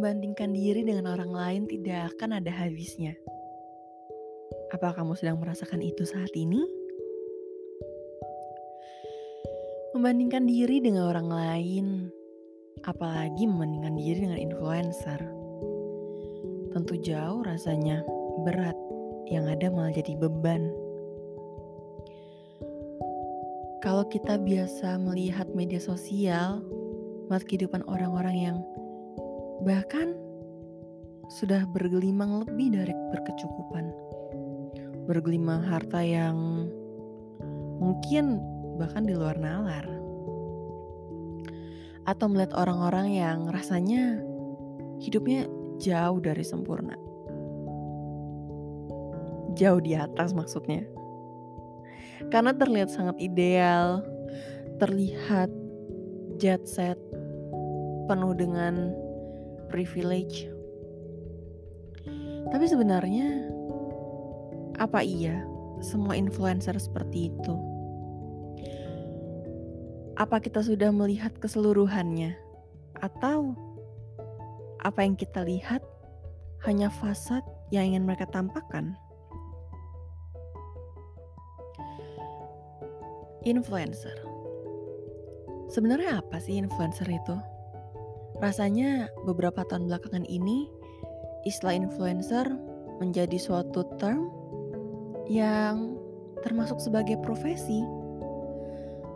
membandingkan diri dengan orang lain tidak akan ada habisnya. Apa kamu sedang merasakan itu saat ini? Membandingkan diri dengan orang lain, apalagi membandingkan diri dengan influencer. Tentu jauh rasanya berat, yang ada malah jadi beban. Kalau kita biasa melihat media sosial, melihat kehidupan orang-orang yang bahkan sudah bergelimang lebih dari berkecukupan. Bergelimang harta yang mungkin bahkan di luar nalar. Atau melihat orang-orang yang rasanya hidupnya jauh dari sempurna. Jauh di atas maksudnya. Karena terlihat sangat ideal, terlihat jet set, penuh dengan privilege. Tapi sebenarnya apa iya semua influencer seperti itu? Apa kita sudah melihat keseluruhannya? Atau apa yang kita lihat hanya fasad yang ingin mereka tampakkan? Influencer. Sebenarnya apa sih influencer itu? Rasanya beberapa tahun belakangan ini istilah influencer menjadi suatu term yang termasuk sebagai profesi,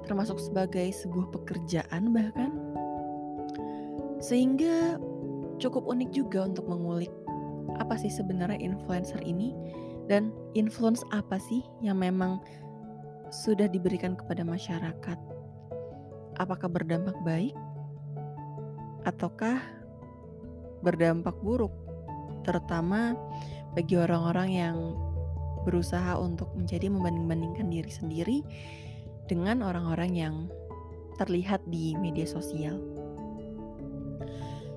termasuk sebagai sebuah pekerjaan bahkan. Sehingga cukup unik juga untuk mengulik apa sih sebenarnya influencer ini dan influence apa sih yang memang sudah diberikan kepada masyarakat. Apakah berdampak baik ataukah berdampak buruk, terutama bagi orang-orang yang berusaha untuk menjadi membanding-bandingkan diri sendiri dengan orang-orang yang terlihat di media sosial.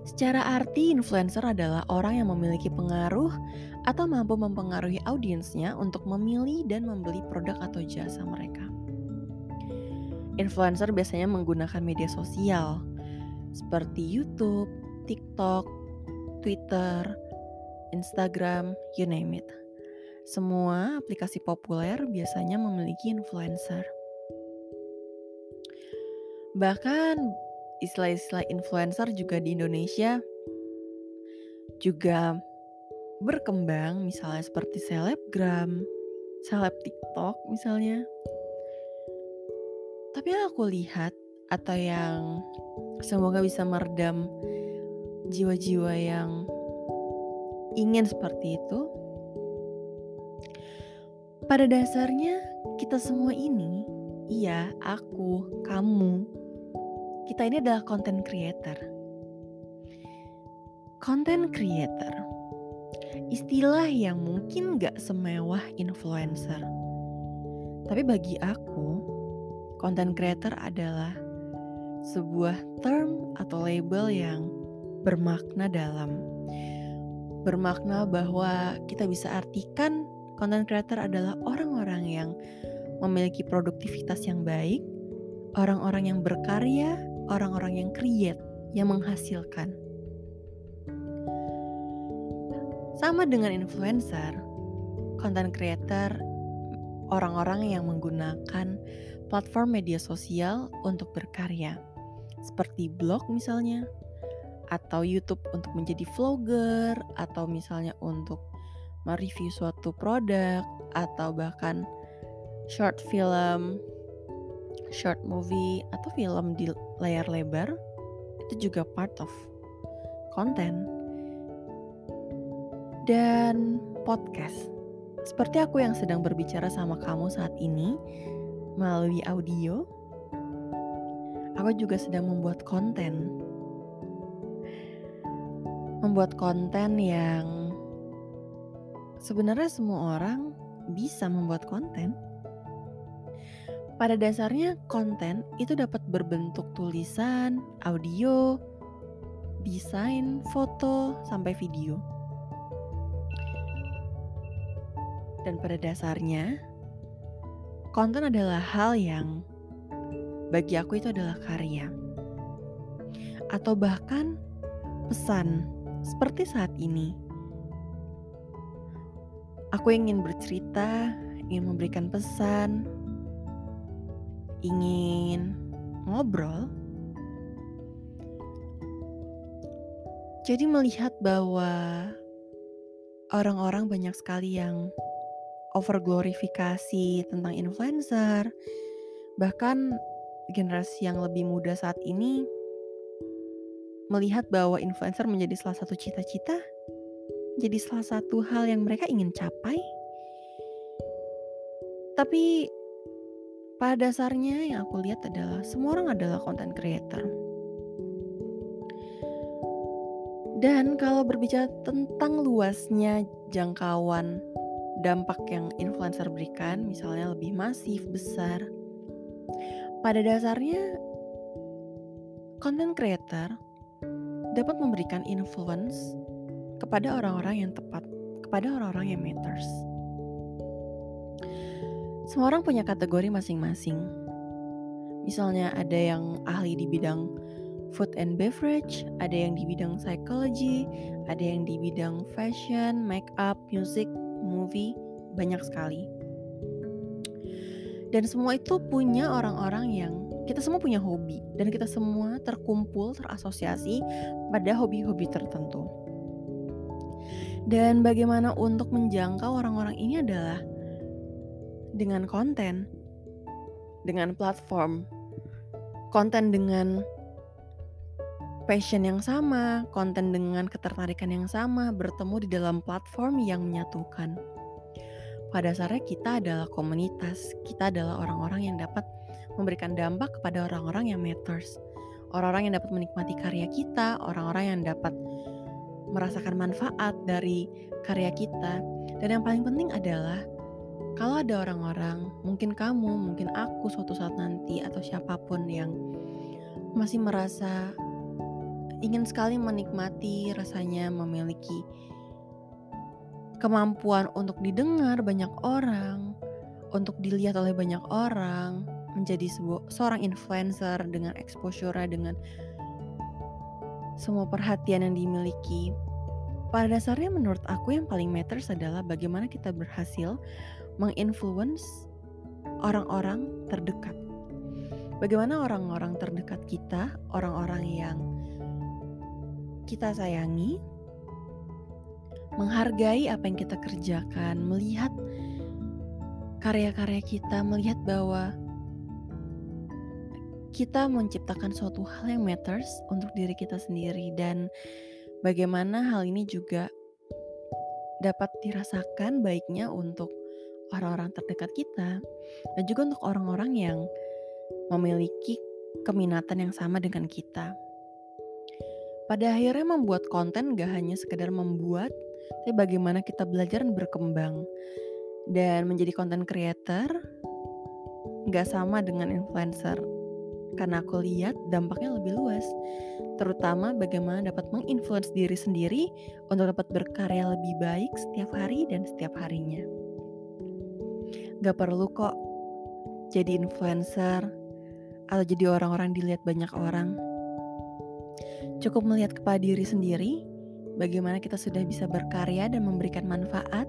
Secara arti, influencer adalah orang yang memiliki pengaruh atau mampu mempengaruhi audiensnya untuk memilih dan membeli produk atau jasa mereka. Influencer biasanya menggunakan media sosial, seperti YouTube, TikTok, Twitter, Instagram, you name it. Semua aplikasi populer biasanya memiliki influencer. Bahkan istilah-istilah influencer juga di Indonesia juga berkembang misalnya seperti selebgram, seleb TikTok misalnya. Tapi yang aku lihat atau yang semoga bisa meredam jiwa-jiwa yang ingin seperti itu. Pada dasarnya, kita semua ini, iya, aku, kamu, kita ini adalah content creator. Content creator, istilah yang mungkin gak semewah influencer. Tapi bagi aku, content creator adalah sebuah term atau label yang bermakna dalam. Bermakna bahwa kita bisa artikan content creator adalah orang-orang yang memiliki produktivitas yang baik, orang-orang yang berkarya, orang-orang yang create, yang menghasilkan. Sama dengan influencer, content creator orang-orang yang menggunakan platform media sosial untuk berkarya seperti blog misalnya, atau YouTube untuk menjadi vlogger, atau misalnya untuk mereview suatu produk, atau bahkan short film, short movie, atau film di layar lebar, itu juga part of konten. Dan podcast, seperti aku yang sedang berbicara sama kamu saat ini melalui audio, aku juga sedang membuat konten. Membuat konten yang sebenarnya semua orang bisa membuat konten. Pada dasarnya konten itu dapat berbentuk tulisan, audio, desain, foto, sampai video. Dan pada dasarnya, konten adalah hal yang bagi aku itu adalah karya. Atau bahkan pesan seperti saat ini. Aku ingin bercerita, ingin memberikan pesan, ingin ngobrol. Jadi melihat bahwa orang-orang banyak sekali yang overglorifikasi tentang influencer. Bahkan generasi yang lebih muda saat ini melihat bahwa influencer menjadi salah satu cita-cita, jadi salah satu hal yang mereka ingin capai. Tapi pada dasarnya yang aku lihat adalah semua orang adalah content creator. Dan kalau berbicara tentang luasnya jangkauan dampak yang influencer berikan, misalnya lebih masif, besar, pada dasarnya content creator dapat memberikan influence kepada orang-orang yang tepat, kepada orang-orang yang matters. Semua orang punya kategori masing-masing. Misalnya ada yang ahli di bidang food and beverage, ada yang di bidang psychology, ada yang di bidang fashion, makeup, music, movie, banyak sekali. Dan semua itu punya orang-orang yang kita semua punya hobi dan kita semua terkumpul, terasosiasi pada hobi-hobi tertentu. Dan bagaimana untuk menjangkau orang-orang ini adalah dengan konten, dengan platform, konten dengan passion yang sama, konten dengan ketertarikan yang sama bertemu di dalam platform yang menyatukan. Pada dasarnya kita adalah komunitas, kita adalah orang-orang yang dapat memberikan dampak kepada orang-orang yang matters. Orang-orang yang dapat menikmati karya kita, orang-orang yang dapat merasakan manfaat dari karya kita. Dan yang paling penting adalah kalau ada orang-orang, mungkin kamu, mungkin aku suatu saat nanti atau siapa pun yang masih merasa ingin sekali menikmati rasanya memiliki kemampuan untuk didengar banyak orang, untuk dilihat oleh banyak orang, menjadi sebuah seorang influencer dengan exposure dengan semua perhatian yang dimiliki. Pada dasarnya menurut aku yang paling matters adalah bagaimana kita berhasil menginfluence orang-orang terdekat. Bagaimana orang-orang terdekat kita, orang-orang yang kita sayangi, menghargai apa yang kita kerjakan, melihat karya-karya kita, melihat bahwa kita menciptakan suatu hal yang matters untuk diri kita sendiri dan bagaimana hal ini juga dapat dirasakan baiknya untuk orang-orang terdekat kita dan juga untuk orang-orang yang memiliki keminatan yang sama dengan kita. Pada akhirnya membuat konten gak hanya sekedar membuat, tapi bagaimana kita belajar dan berkembang. Dan menjadi konten creator gak sama dengan influencer. Karena aku lihat dampaknya lebih luas. Terutama bagaimana dapat menginfluence diri sendiri untuk dapat berkarya lebih baik setiap hari dan setiap harinya. Gak perlu kok jadi influencer atau jadi orang-orang dilihat banyak orang Cukup melihat kepada diri sendiri, bagaimana kita sudah bisa berkarya dan memberikan manfaat,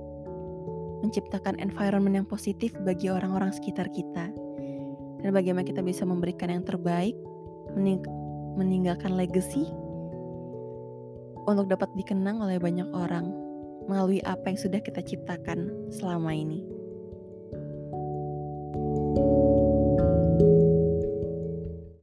menciptakan environment yang positif bagi orang-orang sekitar kita, dan bagaimana kita bisa memberikan yang terbaik, mening meninggalkan legacy untuk dapat dikenang oleh banyak orang melalui apa yang sudah kita ciptakan selama ini.